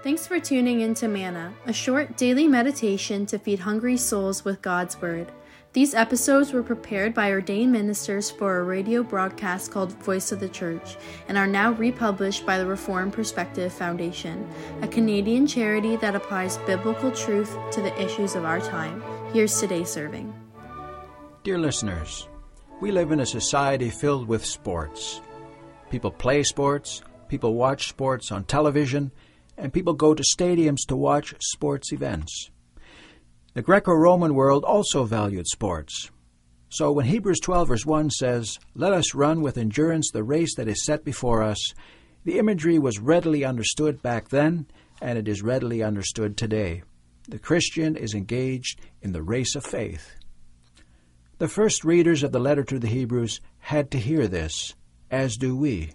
Thanks for tuning in to Manna, a short daily meditation to feed hungry souls with God's Word. These episodes were prepared by ordained ministers for a radio broadcast called Voice of the Church and are now republished by the Reformed Perspective Foundation, a Canadian charity that applies biblical truth to the issues of our time. Here's today's serving. Dear listeners, we live in a society filled with sports. People play sports, people watch sports on television, and people go to stadiums to watch sports events. The Greco Roman world also valued sports. So when Hebrews 12, verse 1 says, Let us run with endurance the race that is set before us, the imagery was readily understood back then, and it is readily understood today. The Christian is engaged in the race of faith. The first readers of the letter to the Hebrews had to hear this, as do we.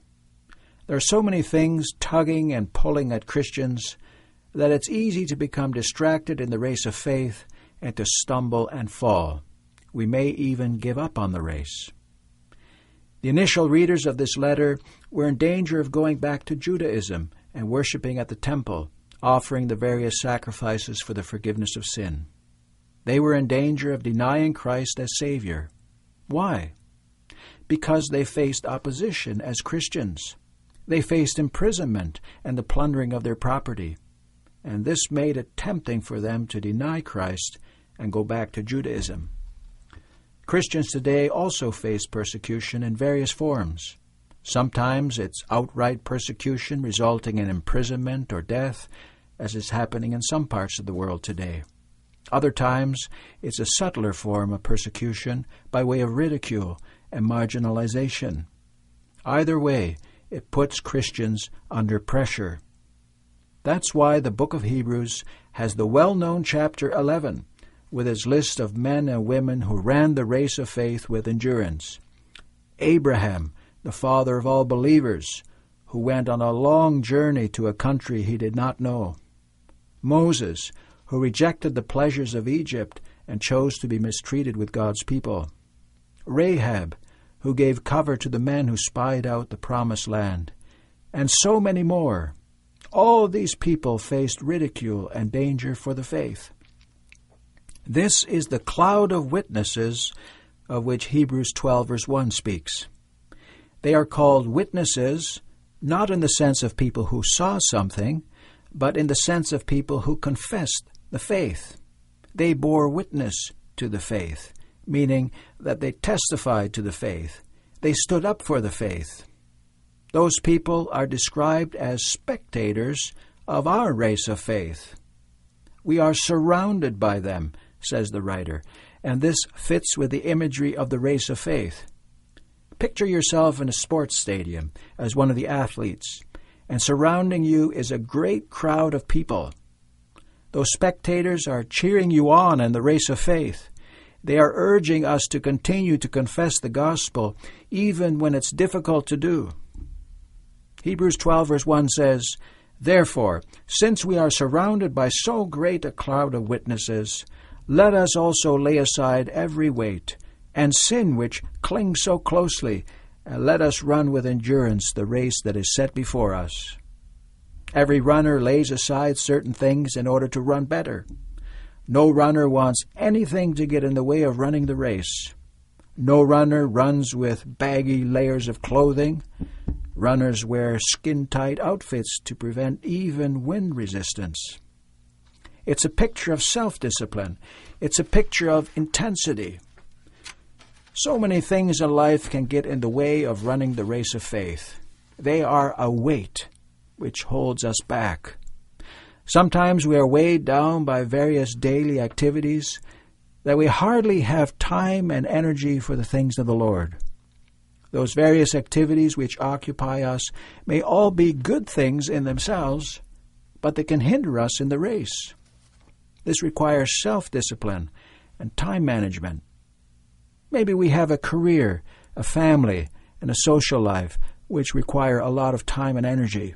There are so many things tugging and pulling at Christians that it's easy to become distracted in the race of faith and to stumble and fall. We may even give up on the race. The initial readers of this letter were in danger of going back to Judaism and worshiping at the temple, offering the various sacrifices for the forgiveness of sin. They were in danger of denying Christ as Savior. Why? Because they faced opposition as Christians. They faced imprisonment and the plundering of their property, and this made it tempting for them to deny Christ and go back to Judaism. Christians today also face persecution in various forms. Sometimes it's outright persecution resulting in imprisonment or death, as is happening in some parts of the world today. Other times, it's a subtler form of persecution by way of ridicule and marginalization. Either way, it puts Christians under pressure. That's why the book of Hebrews has the well known chapter 11 with its list of men and women who ran the race of faith with endurance. Abraham, the father of all believers, who went on a long journey to a country he did not know. Moses, who rejected the pleasures of Egypt and chose to be mistreated with God's people. Rahab, who gave cover to the men who spied out the promised land. And so many more. All these people faced ridicule and danger for the faith. This is the cloud of witnesses of which Hebrews 12, verse 1 speaks. They are called witnesses not in the sense of people who saw something, but in the sense of people who confessed the faith. They bore witness to the faith, meaning that they testified to the faith. They stood up for the faith. Those people are described as spectators of our race of faith. We are surrounded by them says the writer, and this fits with the imagery of the race of faith. Picture yourself in a sports stadium as one of the athletes, and surrounding you is a great crowd of people. Those spectators are cheering you on in the race of faith. They are urging us to continue to confess the gospel even when it's difficult to do. Hebrews 12, verse 1 says, Therefore, since we are surrounded by so great a cloud of witnesses, let us also lay aside every weight and sin which clings so closely, and let us run with endurance the race that is set before us. Every runner lays aside certain things in order to run better. No runner wants anything to get in the way of running the race. No runner runs with baggy layers of clothing. Runners wear skin tight outfits to prevent even wind resistance. It's a picture of self discipline, it's a picture of intensity. So many things in life can get in the way of running the race of faith. They are a weight which holds us back. Sometimes we are weighed down by various daily activities that we hardly have time and energy for the things of the Lord. Those various activities which occupy us may all be good things in themselves, but they can hinder us in the race. This requires self discipline and time management. Maybe we have a career, a family, and a social life which require a lot of time and energy.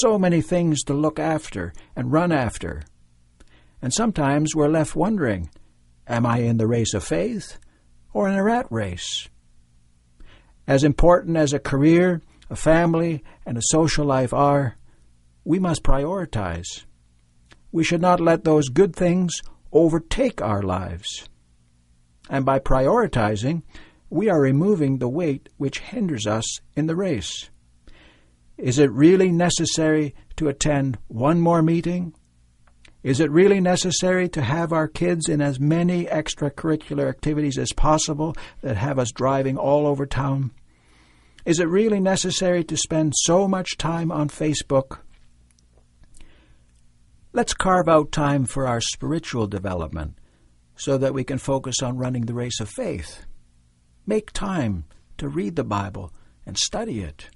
So many things to look after and run after. And sometimes we're left wondering Am I in the race of faith or in a rat race? As important as a career, a family, and a social life are, we must prioritize. We should not let those good things overtake our lives. And by prioritizing, we are removing the weight which hinders us in the race. Is it really necessary to attend one more meeting? Is it really necessary to have our kids in as many extracurricular activities as possible that have us driving all over town? Is it really necessary to spend so much time on Facebook? Let's carve out time for our spiritual development so that we can focus on running the race of faith. Make time to read the Bible and study it.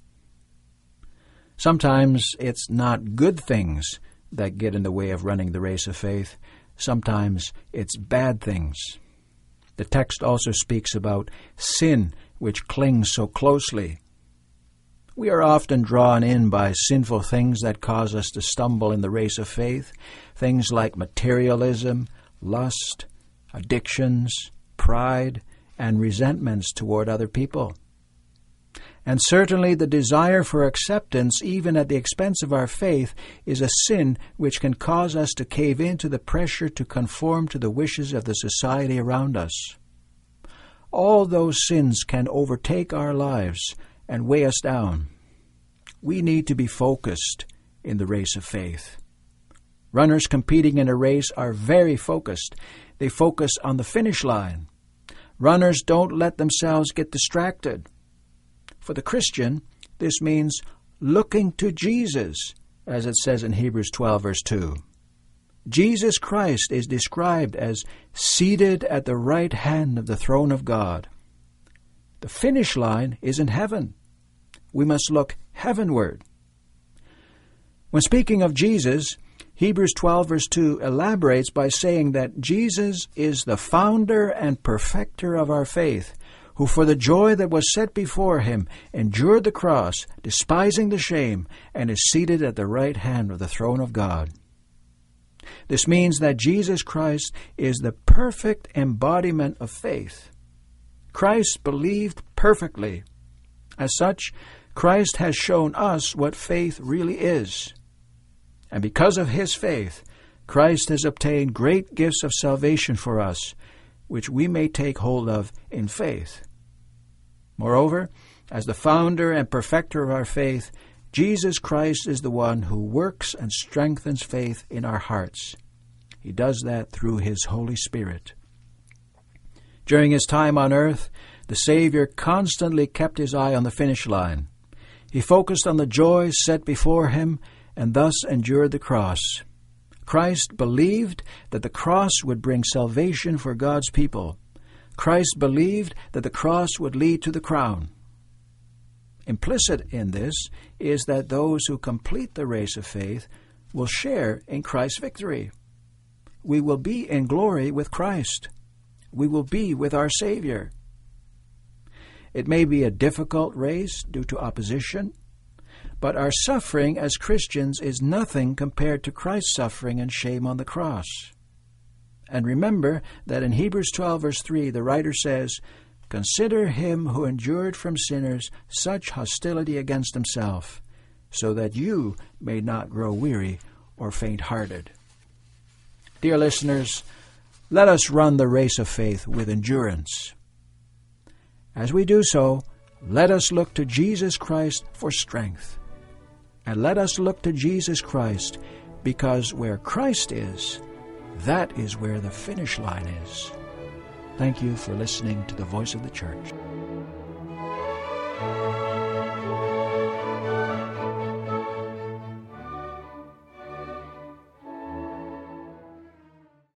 Sometimes it's not good things that get in the way of running the race of faith. Sometimes it's bad things. The text also speaks about sin which clings so closely. We are often drawn in by sinful things that cause us to stumble in the race of faith, things like materialism, lust, addictions, pride, and resentments toward other people. And certainly the desire for acceptance, even at the expense of our faith, is a sin which can cause us to cave into the pressure to conform to the wishes of the society around us. All those sins can overtake our lives and weigh us down. We need to be focused in the race of faith. Runners competing in a race are very focused. They focus on the finish line. Runners don't let themselves get distracted. For the Christian, this means looking to Jesus, as it says in Hebrews 12, verse 2. Jesus Christ is described as seated at the right hand of the throne of God. The finish line is in heaven. We must look heavenward. When speaking of Jesus, Hebrews 12, verse 2 elaborates by saying that Jesus is the founder and perfecter of our faith who for the joy that was set before him endured the cross, despising the shame, and is seated at the right hand of the throne of God. This means that Jesus Christ is the perfect embodiment of faith. Christ believed perfectly. As such, Christ has shown us what faith really is. And because of his faith, Christ has obtained great gifts of salvation for us, which we may take hold of in faith. Moreover, as the founder and perfecter of our faith, Jesus Christ is the one who works and strengthens faith in our hearts. He does that through His Holy Spirit. During his time on earth, the Savior constantly kept his eye on the finish line. He focused on the joy set before him and thus endured the cross. Christ believed that the cross would bring salvation for God's people. Christ believed that the cross would lead to the crown. Implicit in this is that those who complete the race of faith will share in Christ's victory. We will be in glory with Christ. We will be with our Savior. It may be a difficult race due to opposition, but our suffering as Christians is nothing compared to Christ's suffering and shame on the cross. And remember that in Hebrews 12, verse 3, the writer says, Consider him who endured from sinners such hostility against himself, so that you may not grow weary or faint hearted. Dear listeners, let us run the race of faith with endurance. As we do so, let us look to Jesus Christ for strength. And let us look to Jesus Christ because where Christ is, that is where the finish line is. Thank you for listening to the voice of the church.